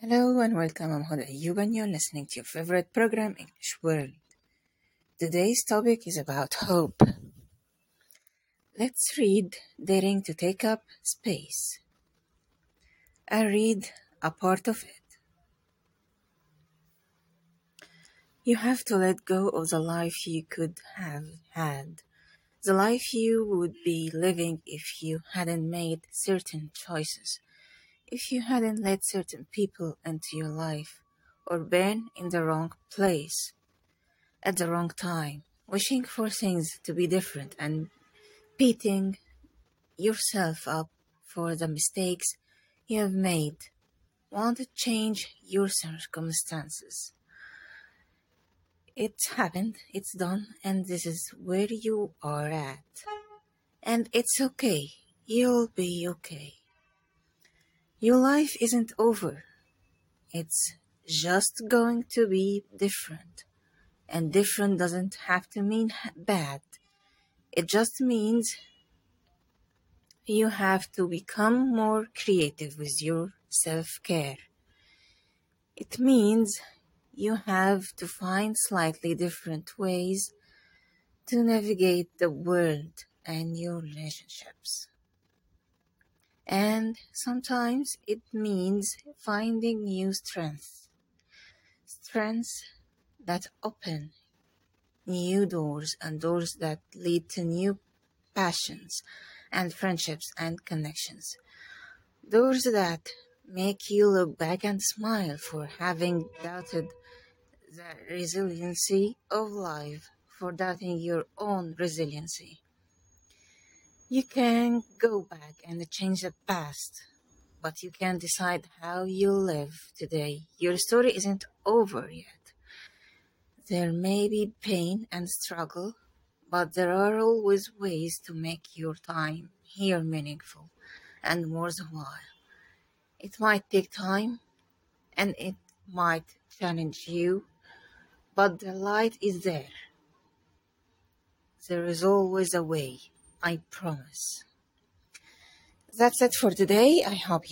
Hello and welcome. I'm Huda Ayub and you're listening to your favorite program, English World. Today's topic is about hope. Let's read Daring to Take Up Space. I read a part of it. You have to let go of the life you could have had, the life you would be living if you hadn't made certain choices if you hadn't let certain people into your life or been in the wrong place at the wrong time, wishing for things to be different and beating yourself up for the mistakes you have made, want to change your circumstances. It's happened, it's done, and this is where you are at. And it's okay, you'll be okay. Your life isn't over. It's just going to be different. And different doesn't have to mean bad. It just means you have to become more creative with your self care. It means you have to find slightly different ways to navigate the world and your relationships. And sometimes it means finding new strengths. Strengths that open new doors and doors that lead to new passions and friendships and connections. Doors that make you look back and smile for having doubted the resiliency of life, for doubting your own resiliency. You can go back and change the past, but you can decide how you live today. Your story isn't over yet. There may be pain and struggle, but there are always ways to make your time here meaningful and worthwhile. It might take time and it might challenge you, but the light is there. There is always a way. I promise. That's it for today. I hope you